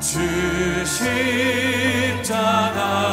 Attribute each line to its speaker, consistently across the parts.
Speaker 1: 주 십자가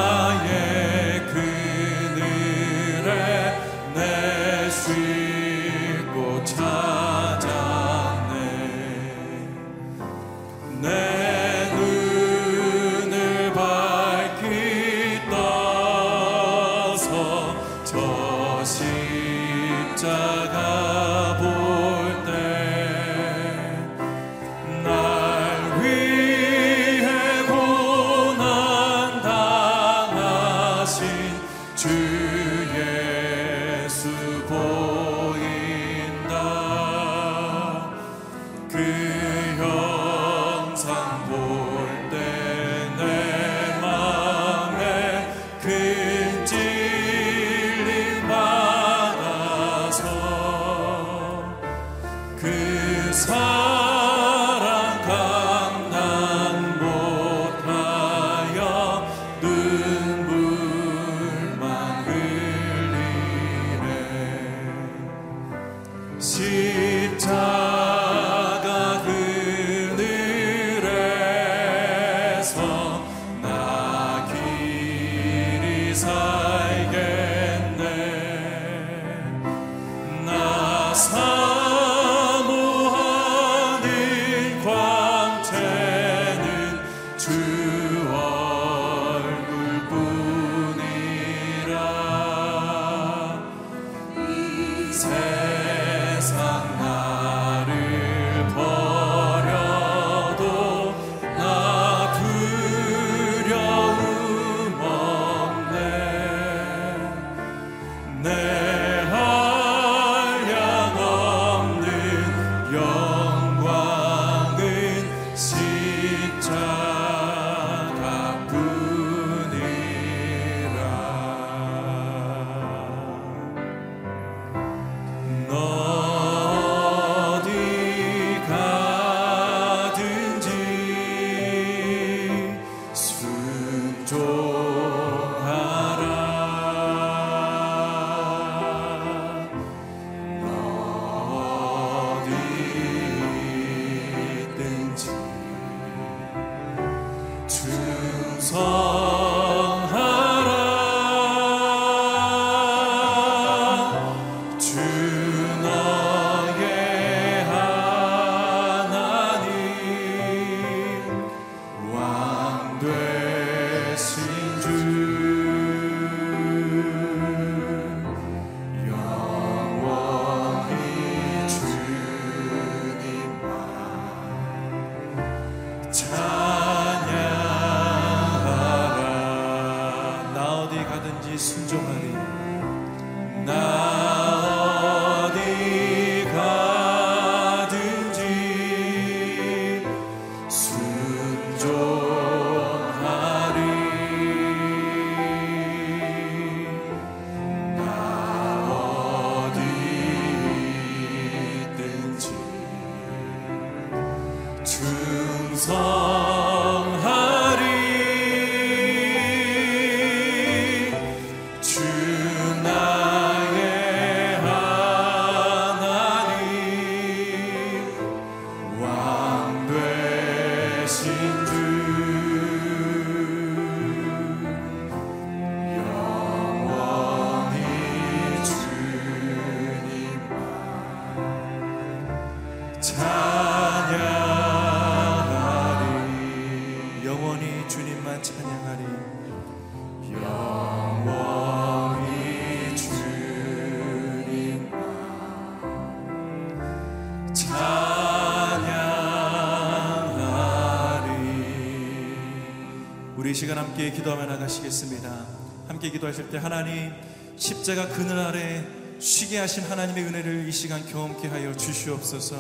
Speaker 1: 시간 함께 기도하며 나가시겠습니다 함께 기도하실 때 하나님 십자가 그늘 아래 쉬게 하신 하나님의 은혜를 이 시간 경험케 하여 주시옵소서.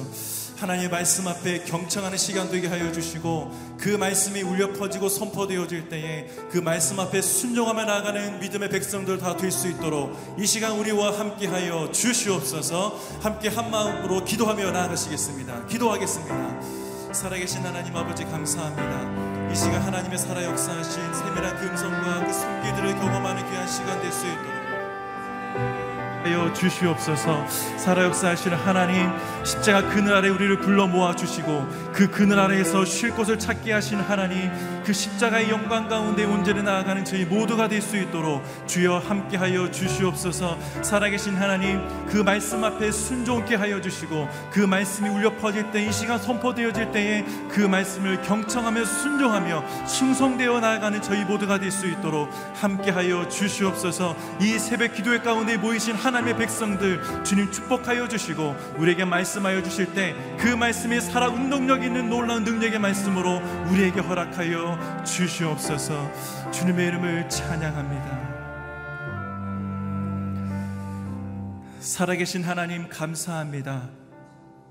Speaker 1: 하나님의 말씀 앞에 경청하는 시간 되게 하여 주시고 그 말씀이 울려 퍼지고 선포되어질 때에 그 말씀 앞에 순종하며 나아가는 믿음의 백성들 다 될 수 있도록 이 시간 우리와 함께 하여 주시옵소서 함께 한 마음으로 기도하며 나아가시겠습니다. 기도하겠습니다. 살아계신 하나님 아버지 감사합니다. 이 시간 하나님의 살아 역사하신 세밀한 금성과 그 손길들을 경험하는 귀한 시간 될 수 있도록. 하여 주시옵소서. 살아 역사하시는 하나님 십자가 그늘 아래 우리를 불러 모아 주시고 그 그늘 아래에서 쉴 곳을 찾게 하신 하나님 그 십자가의 영광 가운데 온전히 나아가는 저희 모두가 될 수 있도록 주여 함께하여 주시옵소서. 살아계신 하나님 그 말씀 앞에 순종케 하여 주시고 그 말씀이 울려 퍼질 때 이 시간 선포되어질 때에 그 말씀을 경청하며 순종하며 충성되어 나아가는 저희 모두가 될 수 있도록 함께하여 주시옵소서. 이 새벽 기도회 가운데 모이신 하나님의 백성들 주님 축복하여 주시고 우리에게 말씀하여 주실 때 그 말씀이 살아 운동력 있는 놀라운 능력의 말씀으로 우리에게 허락하여 주시옵소서 주님의 이름을 찬양합니다. 살아계신 하나님 감사합니다.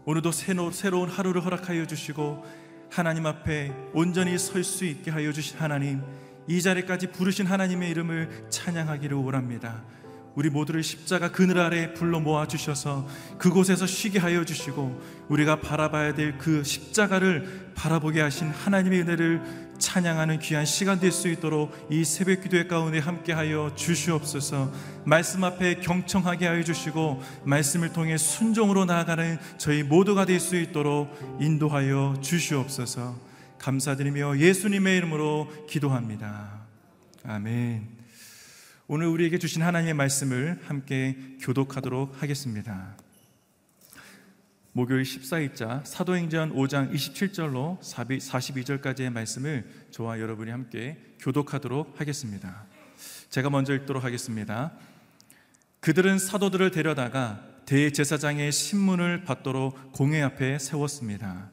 Speaker 1: 오늘도 새로운 하루를 허락하여 주시고 하나님 앞에 온전히 설 수 있게 하여 주신 하나님 이 자리까지 부르신 하나님의 이름을 찬양하기를 원합니다. 우리 모두를 십자가 그늘 아래 불러 모아 주셔서 그곳에서 쉬게 하여 주시고 우리가 바라봐야 될 그 십자가를 바라보게 하신 하나님의 은혜를 찬양하는 귀한 시간 될 수 있도록 이 새벽 기도회 가운데 함께하여 주시옵소서 말씀 앞에 경청하게 하여 주시고 말씀을 통해 순종으로 나아가는 저희 모두가 될 수 있도록 인도하여 주시옵소서 감사드리며 예수님의 이름으로 기도합니다 아멘. 오늘 우리에게 주신 하나님의 말씀을 함께 교독하도록 하겠습니다. 목요일 14일자 사도행전 5장 27절로 42절까지의 말씀을 저와 여러분이 함께 교독하도록 하겠습니다. 제가 먼저 읽도록 하겠습니다. 그들은 사도들을 데려다가 대제사장의 신문을 받도록 공회 앞에 세웠습니다.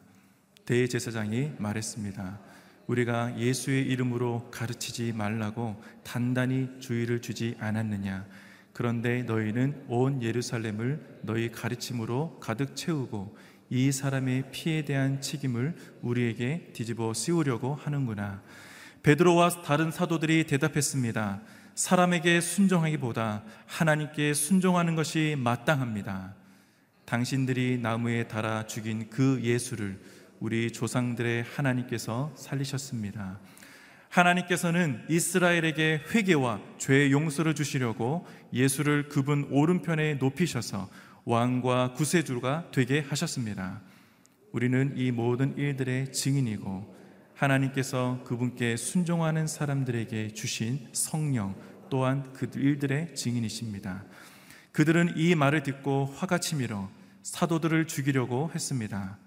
Speaker 1: 대제사장이 말했습니다. 우리가 예수의 이름으로 가르치지 말라고 단단히 주의를 주지 않았느냐. 그런데 너희는 온 예루살렘을 너희 가르침으로 가득 채우고 이 사람의 피에 대한 책임을 우리에게 뒤집어 씌우려고 하는구나. 베드로와 다른 사도들이 대답했습니다. 사람에게 순종하기보다 하나님께 순종하는 것이 마땅합니다. 당신들이 나무에 달아 죽인 그 예수를 우리 조상들의 하나님께서 살리셨습니다. 하나님께서는 이스라엘에게 회개와 죄 용서를 주시려고 예수를 그분 오른편에 높이셔서 왕과 구세주가 되게 하셨습니다. 우리는 이 모든 일들의 증인이고 하나님께서 그분께 순종하는 사람들에게 주신 성령 또한 그 일들의 증인이십니다. 그들은 이 말을 듣고 화가 치밀어 사도들을 죽이려고 했습니다.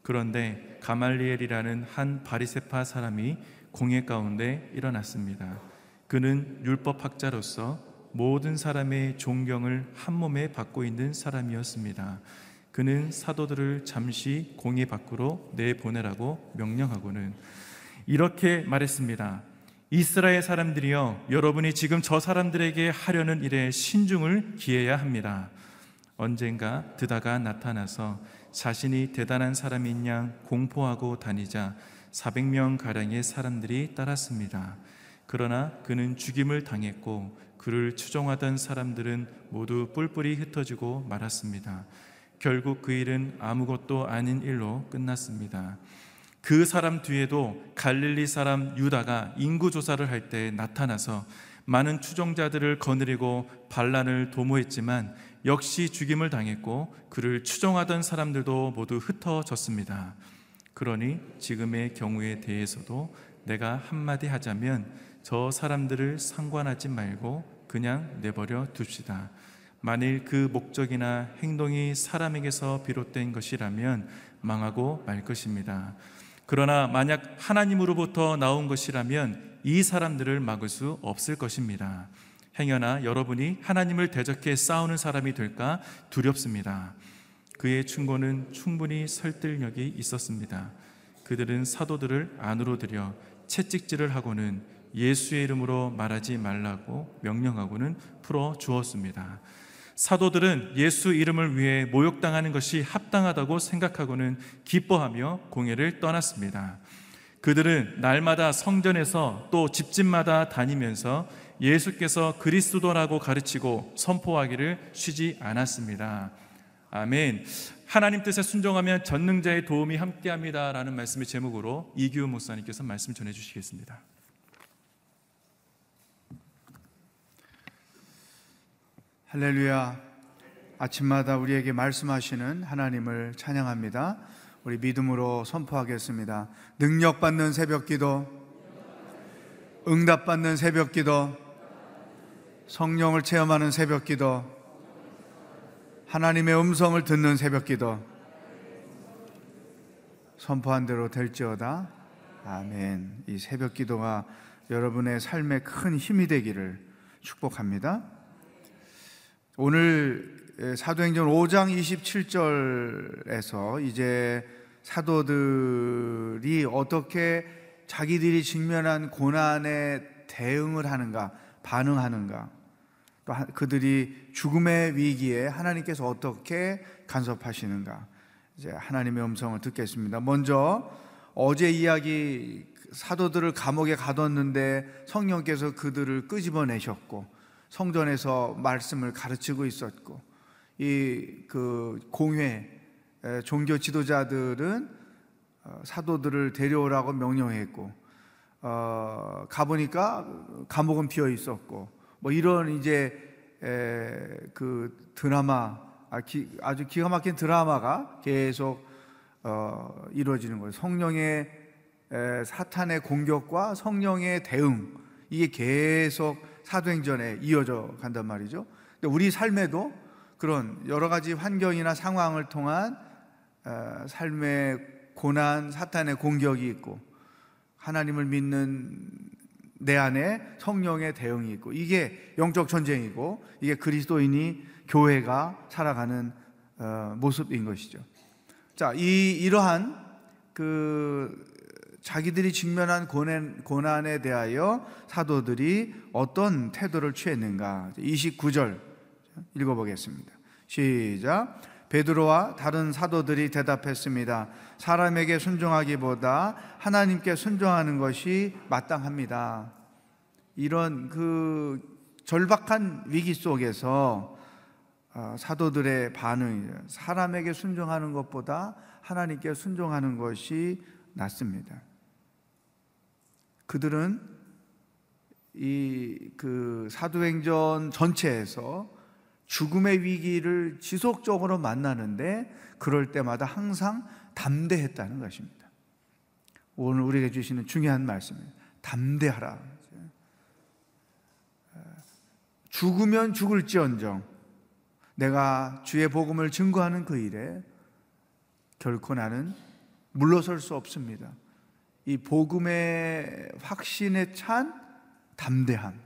Speaker 1: 그런데 가말리엘이라는 한 바리세파 사람이 공회 가운데 일어났습니다. 그는 율법학자로서 모든 사람의 존경을 한 몸에 받고 있는 사람이었습니다. 그는 사도들을 잠시 공회 밖으로 내보내라고 명령하고는 이렇게 말했습니다. 이스라엘 사람들이여, 여러분이 지금 저 사람들에게 하려는 일에 신중을 기해야 합니다. 언젠가 드다가 나타나서 자신이 대단한 사람인 양 공포하고 다니자 400명 가량의 사람들이 따랐습니다. 그러나 그는 죽임을 당했고 그를 추종하던 사람들은 모두 뿔뿔이 흩어지고 말았습니다. 결국 그 일은 아무것도 아닌 일로 끝났습니다. 그 사람 뒤에도 갈릴리 사람 유다가 인구 조사를 할 때 나타나서 많은 추종자들을 거느리고 반란을 도모했지만 역시 죽임을 당했고 그를 추종하던 사람들도 모두 흩어졌습니다. 그러니 지금의 경우에 대해서도 내가 한마디 하자면 저 사람들을 상관하지 말고 그냥 내버려 둡시다. 만일 그 목적이나 행동이 사람에게서 비롯된 것이라면 망하고 말 것입니다. 그러나 만약 하나님으로부터 나온 것이라면 이 사람들을 막을 수 없을 것입니다. 행여나 여러분이 하나님을 대적해 싸우는 사람이 될까 두렵습니다. 그의 충고는 충분히 설득력이 있었습니다. 그들은 사도들을 안으로 들여 채찍질을 하고는 예수의 이름으로 말하지 말라고 명령하고는 풀어 주었습니다. 사도들은 예수 이름을 위해 모욕당하는 것이 합당하다고 생각하고는 기뻐하며 공회를 떠났습니다. 그들은 날마다 성전에서 또 집집마다 다니면서 예수께서 그리스도라고 가르치고 선포하기를 쉬지 않았습니다. 아멘. 하나님 뜻에 순종하면 전능자의 도움이 함께합니다라는 말씀의 제목으로 이규 목사님께서 말씀 전해 주시겠습니다.
Speaker 2: 할렐루야. 아침마다 우리에게 말씀하시는 하나님을 찬양합니다. 우리 믿음으로 선포하겠습니다. 능력 받는 새벽 기도, 응답 받는 새벽 기도, 성령을 체험하는 새벽 기도, 하나님의 음성을 듣는 새벽 기도, 선포한 대로 될지어다. 아멘. 이 새벽 기도가 여러분의 삶에 큰 힘이 되기를 축복합니다. 오늘 사도행전 5장 27절에서 이제 사도들이 어떻게 자기들이 직면한 고난에 대응을 하는가, 반응하는가, 또 그들이 죽음의 위기에 하나님께서 어떻게 간섭하시는가, 이제 하나님의 음성을 듣겠습니다. 먼저 어제 이야기 사도들을 감옥에 가뒀는데 성령께서 그들을 끄집어내셨고 성전에서 말씀을 가르치고 있었고 이 그 공회 종교 지도자들은 어, 사도들을 데려오라고 명령했고 어, 가보니까 감옥은 비어 있었고 뭐 이런 이제 에, 그 드라마 아, 기, 아주 기가 막힌 드라마가 계속 어, 이루어지는 거예요. 성령의 에, 사탄의 공격과 성령의 대응 이게 계속 사도행전에 이어져 간단 말이죠. 우리 삶에도 그런 여러 가지 환경이나 상황을 통한 어, 삶의 고난, 사탄의 공격이 있고 하나님을 믿는 내 안에 성령의 대응이 있고 이게 영적 전쟁이고 이게 그리스도인이 교회가 살아가는 어, 모습인 것이죠. 자, 이 이러한 그 자기들이 직면한 고난, 고난에 대하여 사도들이 어떤 태도를 취했는가? 29절 읽어보겠습니다. 시작. 베드로와 다른 사도들이 대답했습니다. 사람에게 순종하기보다 하나님께 순종하는 것이 마땅합니다. 이런 그 절박한 위기 속에서 어, 사도들의 반응, 사람에게 순종하는 것보다 하나님께 순종하는 것이 낫습니다. 그들은 이 그 사도행전 전체에서 죽음의 위기를 지속적으로 만나는데 그럴 때마다 항상 담대했다는 것입니다. 오늘 우리에게 주시는 중요한 말씀입니다. 담대하라. 죽으면 죽을지언정 내가 주의 복음을 증거하는 그 일에 결코 나는 물러설 수 없습니다. 이 복음의 확신에 찬 담대함.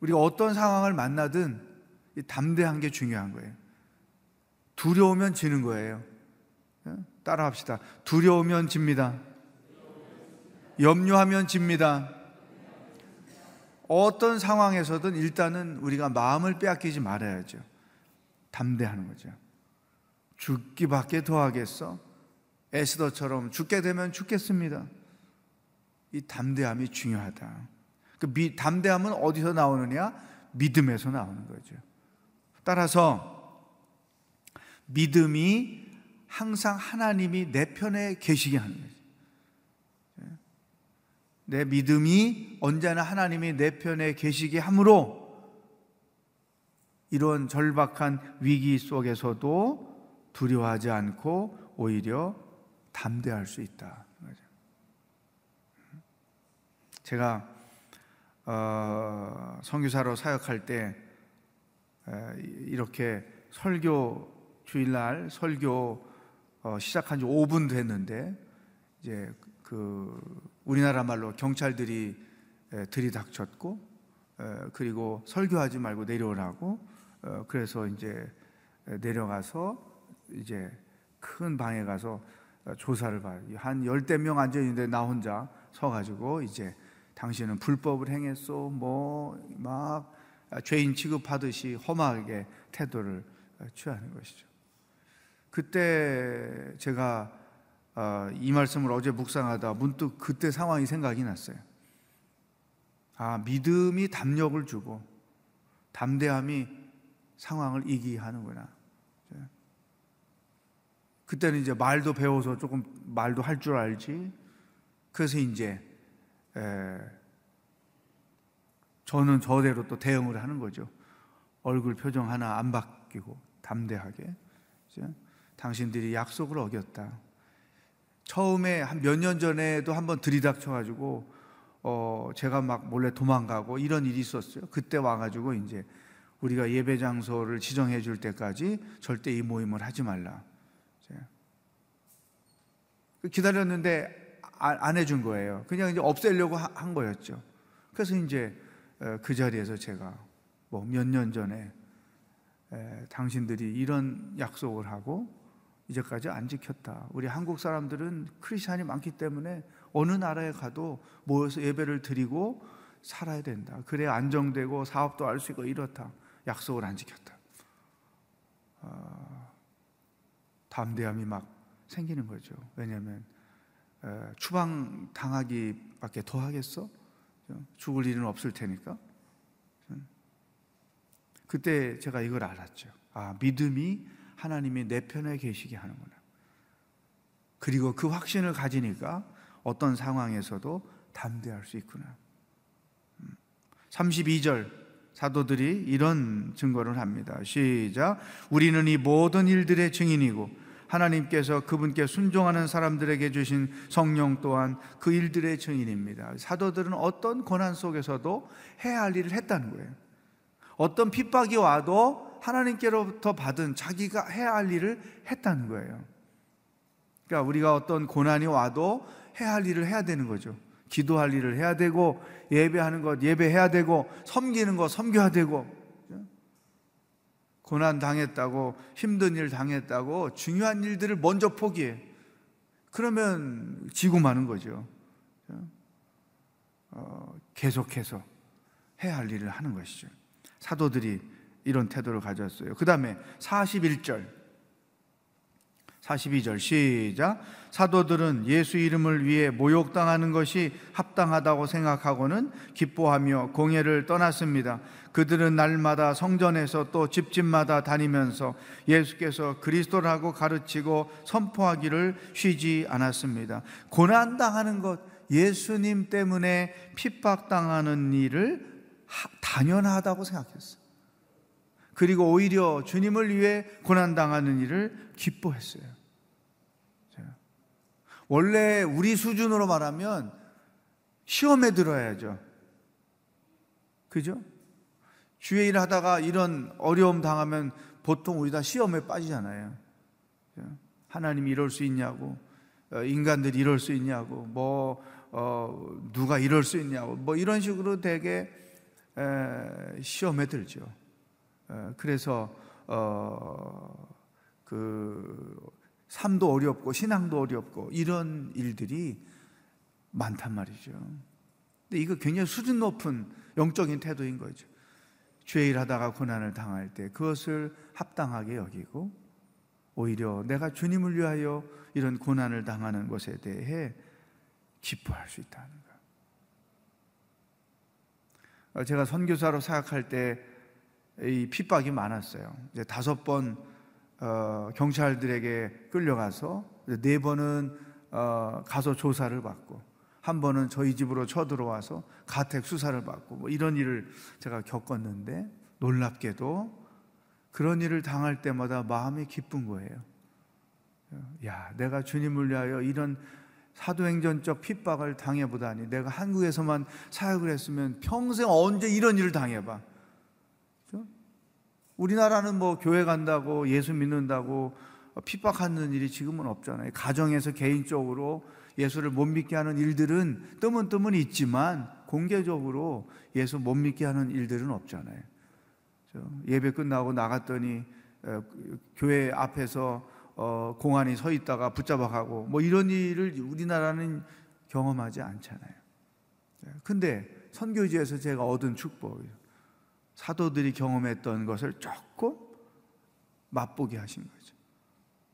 Speaker 2: 우리가 어떤 상황을 만나든 담대한 게 중요한 거예요. 두려우면 지는 거예요. 따라합시다. 두려우면 집니다. 염려하면 집니다. 어떤 상황에서든 일단은 우리가 마음을 빼앗기지 말아야죠. 담대하는 거죠. 죽기밖에 더 하겠어? 에스더처럼 죽게 되면 죽겠습니다. 이 담대함이 중요하다. 그 미, 담대함은 어디서 나오느냐? 믿음에서 나오는 거죠. 따라서 믿음이 항상 하나님이 내 편에 계시게 하는 거죠. 내 믿음이 언제나 하나님이 내 편에 계시게 함으로 이런 절박한 위기 속에서도 두려워하지 않고 오히려 담대할 수 있다. 제가 어, 성교사로 사역할 때 이렇게 설교 주일날 설교 어, 시작한 지 5분 됐는데 이제 그 우리나라 말로 경찰들이 들이닥쳤고 그리고 설교하지 말고 내려오라고 어, 그래서 이제 내려가서 이제 큰 방에 가서 조사를 봐요. 한 열대 명 앉아 있는데 나 혼자 서 가지고 이제 당신은 불법을 행했소. 뭐막 죄인 취급하듯이 험하게 태도를 취하는 것이죠. 그때 제가 어, 이 말씀을 어제 묵상하다 문득 그때 상황이 생각이 났어요. 아, 믿음이 담력을 주고 담대함이 상황을 이기게 하는구나. 그때는 이제 말도 배워서 조금 말도 할 줄 알지. 그래서 이제 에, 저는 저대로 또 대응을 하는 거죠. 얼굴 표정 하나 안 바뀌고 담대하게. 당신들이 약속을 어겼다. 처음에 한 몇 년 전에도 한번 들이닥쳐가지고 어 제가 막 몰래 도망가고 이런 일이 있었어요. 그때 와가지고 이제 우리가 예배 장소를 지정해 줄 때까지 절대 이 모임을 하지 말라. 기다렸는데 안 해준 거예요. 그냥 이제 없애려고 한 거였죠. 그래서 이제 어, 그 자리에서 제가 뭐 몇 년 전에 당신들이 이런 약속을 하고 이제까지 안 지켰다. 우리 한국 사람들은 크리스천이 많기 때문에 어느 나라에 가도 모여서 예배를 드리고 살아야 된다. 그래야 안정되고 사업도 할 수 있고 이렇다. 약속을 안 지켰다. 어, 담대함이 막 생기는 거죠. 왜냐하면 어, 추방 당하기밖에 더 하겠어? 죽을 일은 없을 테니까. 그때 제가 이걸 알았죠. 아, 믿음이 하나님이 내 편에 계시게 하는구나. 그리고 그 확신을 가지니까 어떤 상황에서도 담대할 수 있구나. 32절 음. 사도들이 이런 증거를 합니다. 시작. 우리는 이 모든 일들의 증인이고 하나님께서 그분께 순종하는 사람들에게 주신 성령 또한 그 일들의 증인입니다. 사도들은 어떤 고난 속에서도 해야 할 일을 했다는 거예요. 어떤 핍박이 와도 하나님께로부터 받은 자기가 해야 할 일을 했다는 거예요. 그러니까 우리가 어떤 고난이 와도 해야 할 일을 해야 되는 거죠. 기도할 일을 해야 되고 예배하는 것 예배해야 되고 섬기는 것 섬겨야 되고 고난 당했다고 힘든 일 당했다고 중요한 일들을 먼저 포기해. 그러면 지고 마는 거죠. 어, 계속해서 해야 할 일을 하는 것이죠. 사도들이 이런 태도를 가졌어요. 그 다음에 41절 42절 시작. 사도들은 예수 이름을 위해 모욕당하는 것이 합당하다고 생각하고는 기뻐하며 공예를 떠났습니다. 그들은 날마다 성전에서 또 집집마다 다니면서 예수께서 그리스도라고 가르치고 선포하기를 쉬지 않았습니다. 고난당하는 것, 예수님 때문에 핍박당하는 일을 당연하다고 생각했어요. 그리고 오히려 주님을 위해 고난당하는 일을 기뻐했어요. 원래 우리 수준으로 말하면 시험에 들어야죠. 그죠? 주의 일 하다가 이런 어려움 당하면 보통 우리 다 시험에 빠지잖아요. 하나님이 이럴 수 있냐고, 어, 인간들이 이럴 수 있냐고, 뭐, 어, 누가 이럴 수 있냐고, 뭐 이런 식으로 되게 에, 시험에 들죠. 에, 그래서, 어, 그, 삶도 어렵고 신앙도 어렵고 이런 일들이 많단 말이죠. 근데 이거 굉장히 수준 높은 영적인 태도인 거죠. 죄일 하다가 고난을 당할 때 그것을 합당하게 여기고 오히려 내가 주님을 위하여 이런 고난을 당하는 것에 대해 기뻐할 수 있다는 것. 어, 제가 선교사로 사역할 때 이 핍박이 많았어요. 이제 다섯 번 어, 경찰들에게 끌려가서 네 번은 어, 가서 조사를 받고 한 번은 저희 집으로 쳐들어와서 가택 수사를 받고 뭐 이런 일을 제가 겪었는데 놀랍게도 그런 일을 당할 때마다 마음이 기쁜 거예요. 야, 내가 주님을 위하여 이런 사도행전적 핍박을 당해보다니 내가 한국에서만 사역을 했으면 평생 언제 이런 일을 당해봐. 우리나라는 뭐 교회 간다고 예수 믿는다고 핍박하는 일이 지금은 없잖아요. 가정에서 개인적으로 예수를 못 믿게 하는 일들은 뜨문뜨문 있지만 공개적으로 예수 못 믿게 하는 일들은 없잖아요. 예배 끝나고 나갔더니 교회 앞에서 어, 공안이 서 있다가 붙잡아 가고 뭐 이런 일을 우리나라는 경험하지 않잖아요. 근데 선교지에서 제가 얻은 축복, 사도들이 경험했던 것을 조금 맛보게 하신 거죠.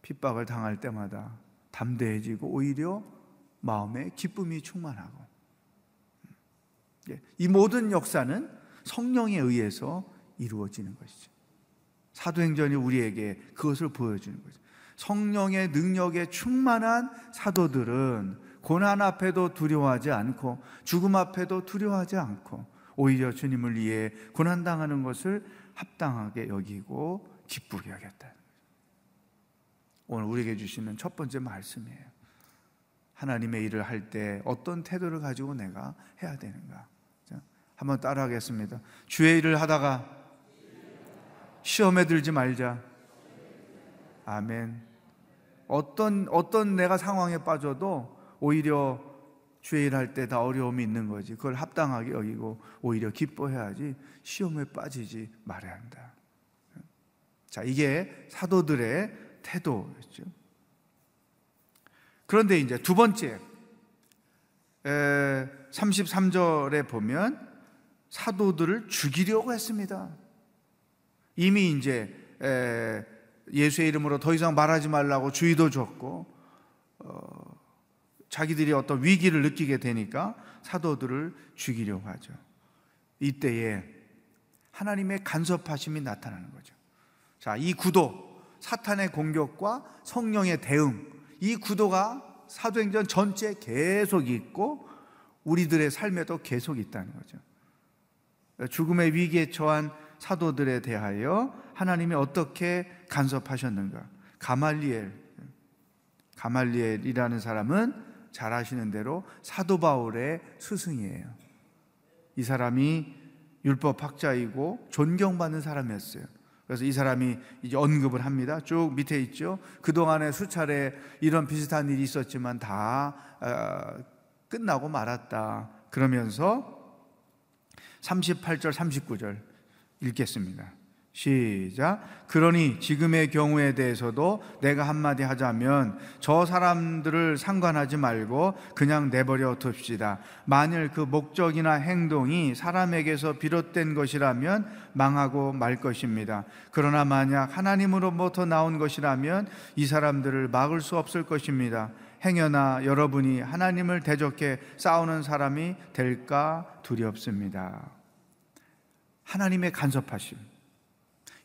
Speaker 2: 핍박을 당할 때마다 담대해지고 오히려 마음에 기쁨이 충만하고 예, 이 모든 역사는 성령에 의해서 이루어지는 것이죠. 사도행전이 우리에게 그것을 보여주는 거죠. 성령의 능력에 충만한 사도들은 고난 앞에도 두려워하지 않고 죽음 앞에도 두려워하지 않고 오히려 주님을 위해 고난 당하는 것을 합당하게 여기고 기쁘게 하겠다. 오늘 우리에게 주시는 첫 번째 말씀이에요. 하나님의 일을 할 때 어떤 태도를 가지고 내가 해야 되는가? 자, 한번 따라하겠습니다. 주의 일을 하다가 시험에 들지 말자. 아멘. 어떤 어떤 내가 상황에 빠져도 오히려 주의 일할 때 다 어려움이 있는 거지. 그걸 합당하게 여기고 오히려 기뻐해야지 시험에 빠지지 말아야 한다. 자, 이게 사도들의 태도였죠. 그런데 이제 두 번째 33절에 보면 사도들을 죽이려고 했습니다. 이미 이제 예수의 이름으로 더 이상 말하지 말라고 주의도 줬고 어, 자기들이 어떤 위기를 느끼게 되니까 사도들을 죽이려고 하죠. 이때에 하나님의 간섭하심이 나타나는 거죠. 자, 이 구도, 사탄의 공격과 성령의 대응, 이 구도가 사도행전 전체 계속 있고 우리들의 삶에도 계속 있다는 거죠. 죽음의 위기에 처한 사도들에 대하여 하나님이 어떻게 간섭하셨는가? 가말리엘, 가말리엘이라는 사람은 잘 아시는 대로 사도 바울의 스승이에요. 이 사람이 율법 학자이고 존경받는 사람이었어요. 그래서 이 사람이 이제 언급을 합니다. 쭉 밑에 있죠. 그동안에 수차례 이런 비슷한 일이 있었지만 다 어, 끝나고 말았다. 그러면서 38절, 39절 읽겠습니다. 시작. 그러니 지금의 경우에 대해서도 내가 한마디 하자면 저 사람들을 상관하지 말고 그냥 내버려 둡시다. 만일 그 목적이나 행동이 사람에게서 비롯된 것이라면 망하고 말 것입니다. 그러나 만약 하나님으로부터 나온 것이라면 이 사람들을 막을 수 없을 것입니다. 행여나 여러분이 하나님을 대적해 싸우는 사람이 될까 두렵습니다. 하나님의 간섭하심.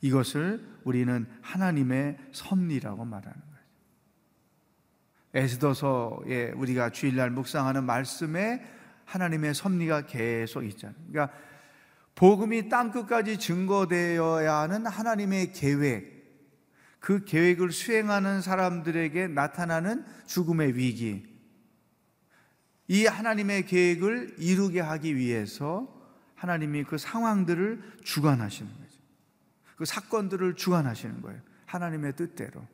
Speaker 2: 이것을 우리는 하나님의 섭리라고 말하는 거예요. 에스더서에 우리가 주일날 묵상하는 말씀에 하나님의 섭리가 계속 있잖아요. 그러니까 복음이 땅 끝까지 증거되어야 하는 하나님의 계획, 그 계획을 수행하는 사람들에게 나타나는 죽음의 위기, 이 하나님의 계획을 이루게 하기 위해서 하나님이 그 상황들을 주관하시는 거예요. 그 사건들을 주관하시는 거예요. 하나님의 뜻대로.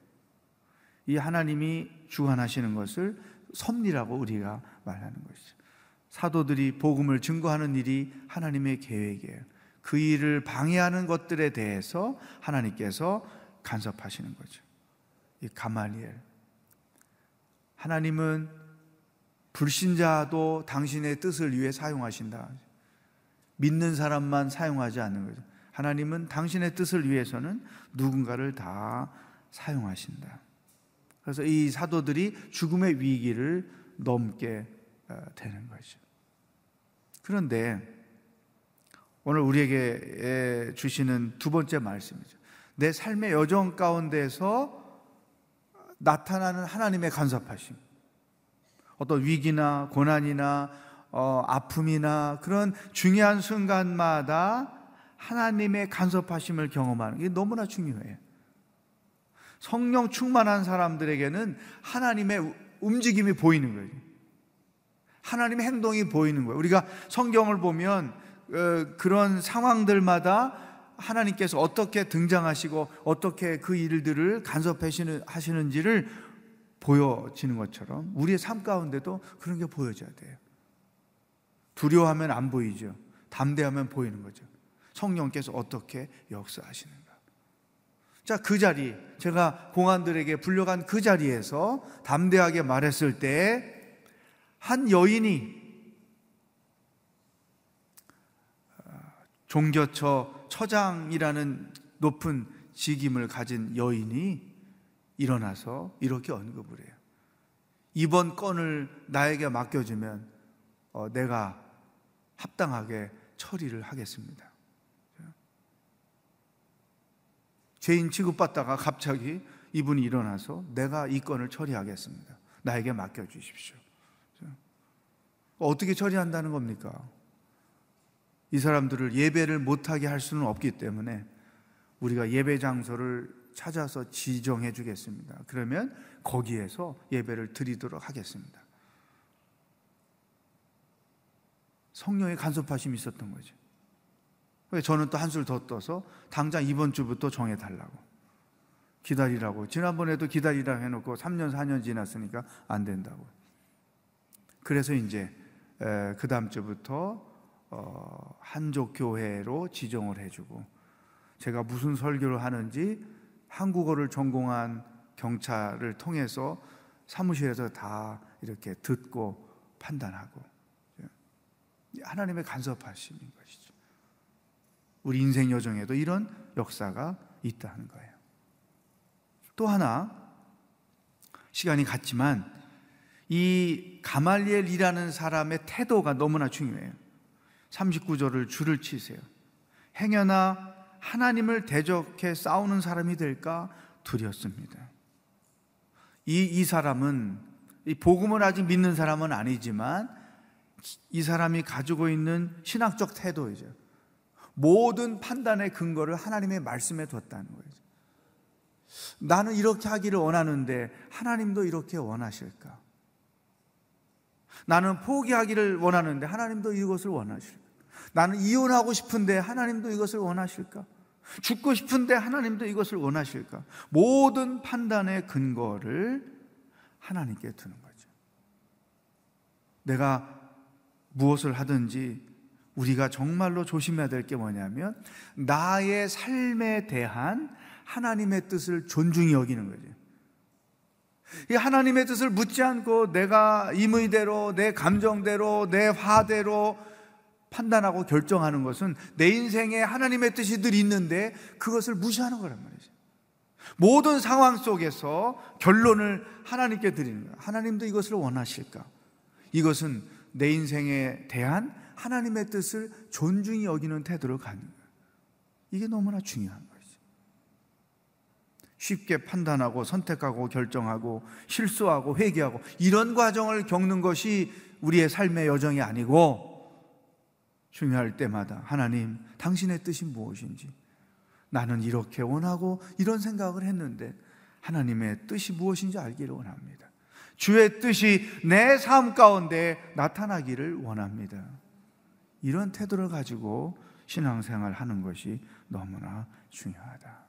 Speaker 2: 이 하나님이 주관하시는 것을 섭리라고 우리가 말하는 것이죠. 사도들이 복음을 증거하는 일이 하나님의 계획이에요. 그 일을 방해하는 것들에 대해서 하나님께서 간섭하시는 거죠. 이 가말리엘. 하나님은 불신자도 당신의 뜻을 위해 사용하신다. 믿는 사람만 사용하지 않는 거죠. 하나님은 당신의 뜻을 위해서는 누군가를 다 사용하신다. 그래서 이 사도들이 죽음의 위기를 넘게 어, 되는 거죠. 그런데 오늘 우리에게 주시는 두 번째 말씀이죠. 내 삶의 여정 가운데서 나타나는 하나님의 간섭하심. 어떤 위기나 고난이나 어, 아픔이나 그런 중요한 순간마다 하나님의 간섭하심을 경험하는 게 너무나 중요해요. 성령 충만한 사람들에게는 하나님의 움직임이 보이는 거예요. 하나님의 행동이 보이는 거예요. 우리가 성경을 보면 어, 그런 상황들마다 하나님께서 어떻게 등장하시고 어떻게 그 일들을 간섭하시는지를 보여지는 것처럼 우리의 삶 가운데도 그런 게 보여져야 돼요. 두려워하면 안 보이죠. 담대하면 보이는 거죠. 성령께서 어떻게 역사하시는가. 자, 그 자리, 제가 공안들에게 불려간 그 자리에서 담대하게 말했을 때, 한 여인이 종교처 처장이라는 높은 직임을 가진 여인이 일어나서 이렇게 언급을 해요. 이번 건을 나에게 맡겨주면 어, 내가 합당하게 처리를 하겠습니다. 죄인 취급받다가 갑자기 이분이 일어나서 내가 이 건을 처리하겠습니다. 나에게 맡겨주십시오. 어떻게 처리한다는 겁니까? 이 사람들을 예배를 못하게 할 수는 없기 때문에 우리가 예배 장소를 찾아서 지정해 주겠습니다. 그러면 거기에서 예배를 드리도록 하겠습니다. 성령의 간섭하심이 있었던 거죠. 저는 또 한술 더 떠서 당장 이번 주부터 정해달라고. 기다리라고. 지난번에도 기다리라 해놓고 3년, 4년 지났으니까 안 된다고. 그래서 이제 그 다음 주부터 어, 한족 교회로 지정을 해주고 제가 무슨 설교를 하는지 한국어를 전공한 경찰을 통해서 사무실에서 다 이렇게 듣고 판단하고 하나님의 간섭하심인 것이죠. 우리 인생 여정에도 이런 역사가 있다는 거예요. 또 하나 시간이 갔지만 이 가말리엘이라는 사람의 태도가 너무나 중요해요. 39절을 줄을 치세요. 행여나 하나님을 대적해 싸우는 사람이 될까 두렵습니다. 이, 이 사람은 이 복음을 아직 믿는 사람은 아니지만 이 사람이 가지고 있는 신학적 태도이죠. 모든 판단의 근거를 하나님의 말씀에 뒀다는 거예요. 나는 이렇게 하기를 원하는데 하나님도 이렇게 원하실까? 나는 포기하기를 원하는데 하나님도 이것을 원하실까? 나는 이혼하고 싶은데 하나님도 이것을 원하실까? 죽고 싶은데 하나님도 이것을 원하실까? 모든 판단의 근거를 하나님께 두는 거죠. 내가 무엇을 하든지 우리가 정말로 조심해야 될 게 뭐냐면 나의 삶에 대한 하나님의 뜻을 존중히 여기는 거죠. 이 하나님의 뜻을 묻지 않고 내가 임의대로 내 감정대로 내 화대로 판단하고 결정하는 것은 내 인생에 하나님의 뜻이 늘 있는데 그것을 무시하는 거란 말이죠. 모든 상황 속에서 결론을 하나님께 드리는 거예요. 하나님도 이것을 원하실까? 이것은 내 인생에 대한 하나님의 뜻을 존중히 여기는 가는 거예요. 이게 너무나 중요한 거예요. 쉽게 판단하고 선택하고 결정하고 실수하고 회개하고 이런 과정을 겪는 것이 우리의 삶의 여정이 아니고 중요할 때마다 하나님 당신의 뜻이 무엇인지 나는 이렇게 원하고 이런 생각을 했는데 하나님의 뜻이 무엇인지 알기를 원합니다. 주의 뜻이 내 삶 가운데 나타나기를 원합니다. 이런 태도를 가지고 신앙생활 하는 것이 너무나 중요하다.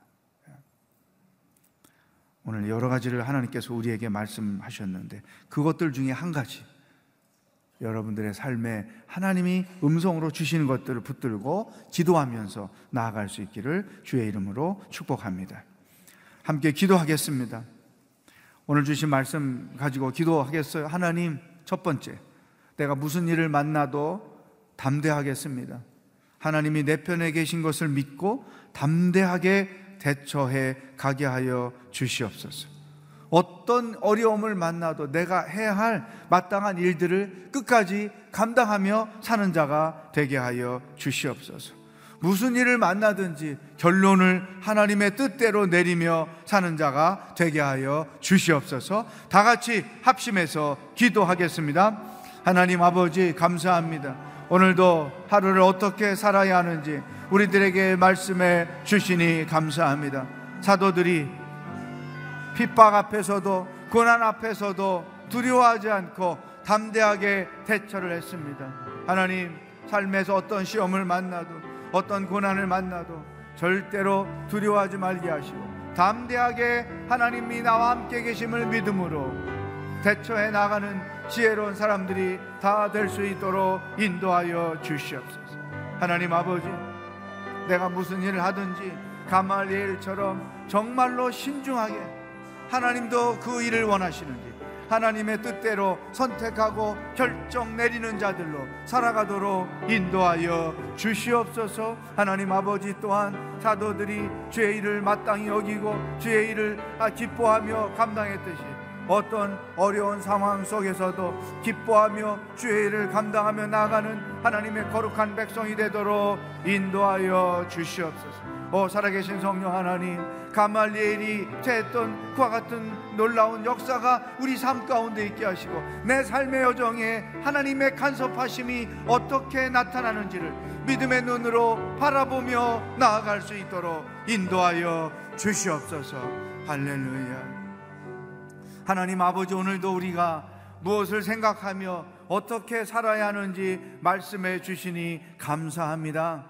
Speaker 2: 오늘 여러 가지를 하나님께서 우리에게 말씀하셨는데 그것들 중에 한 가지 여러분들의 삶에 하나님이 음성으로 주시는 것들을 붙들고 기도하면서 나아갈 수 있기를 주의 이름으로 축복합니다. 함께 기도하겠습니다. 오늘 주신 말씀 가지고 기도하겠어요. 하나님, 첫 번째, 내가 무슨 일을 만나도 담대하겠습니다. 하나님이 내 편에 계신 것을 믿고 담대하게 대처해 가게 하여 주시옵소서. 어떤 어려움을 만나도 내가 해야 할 마땅한 일들을 끝까지 감당하며 사는 자가 되게 하여 주시옵소서. 무슨 일을 만나든지 결론을 하나님의 뜻대로 내리며 사는 자가 되게 하여 주시옵소서. 다 같이 합심해서 기도하겠습니다. 하나님 아버지 감사합니다. 오늘도 하루를 어떻게 살아야 하는지 우리들에게 말씀해 주시니 감사합니다. 사도들이 핍박 앞에서도 고난 앞에서도 두려워하지 않고 담대하게 대처를 했습니다. 하나님, 삶에서 어떤 시험을 만나도 어떤 고난을 만나도 절대로 두려워하지 말게 하시고 담대하게 하나님이 나와 함께 계심을 믿음으로 대처해 나가는 지혜로운 사람들이 다 될 수 있도록 인도하여 주시옵소서. 하나님 아버지, 내가 무슨 일을 하든지 가말리엘처럼 정말로 신중하게 하나님도 그 일을 원하시는지 하나님의 뜻대로 선택하고 결정 내리는 자들로 살아가도록 인도하여 주시옵소서. 하나님 아버지 또한 사도들이 주의 일을 마땅히 여기고 주의 일을 아, 기뻐하며 감당했듯이 어떤 어려운 상황 속에서도 기뻐하며 주의 일을 감당하며 나아가는 하나님의 거룩한 백성이 되도록 인도하여 주시옵소서. 오 살아계신 성령 하나님 가말리엘이 했던 그와 같은 놀라운 역사가 우리 삶 가운데 있게 하시고 내 삶의 여정에 하나님의 간섭하심이 어떻게 나타나는지를 믿음의 눈으로 바라보며 나아갈 수 있도록 인도하여 주시옵소서 할렐루야 하나님 아버지 오늘도 우리가 무엇을 생각하며 어떻게 살아야 하는지 말씀해 주시니 감사합니다.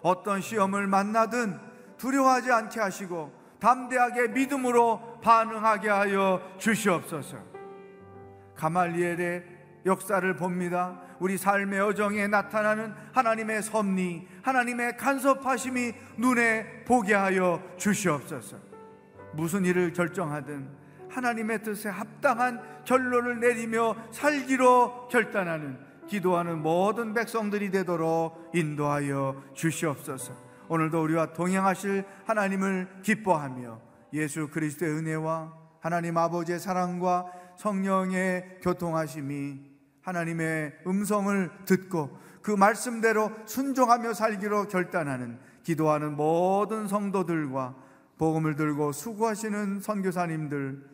Speaker 2: 어떤 시험을 만나든 두려워하지 않게 하시고 담대하게 믿음으로 반응하게 하여 주시옵소서. 가말리엘의 역사를 봅니다. 우리 삶의 여정에 나타나는 하나님의 섭리, 하나님의 간섭하심이 눈에 보게 하여 주시옵소서. 무슨 일을 결정하든 하나님의 뜻에 합당한 결론을 내리며 살기로 결단하는 기도하는 모든 백성들이 되도록 인도하여 주시옵소서. 오늘도 우리와 동행하실 하나님을 기뻐하며 예수 그리스도의 은혜와 하나님 아버지의 사랑과 성령의 교통하심이 하나님의 음성을 듣고 그 말씀대로 순종하며 살기로 결단하는 기도하는 모든 성도들과 복음을 들고 수고하시는 선교사님들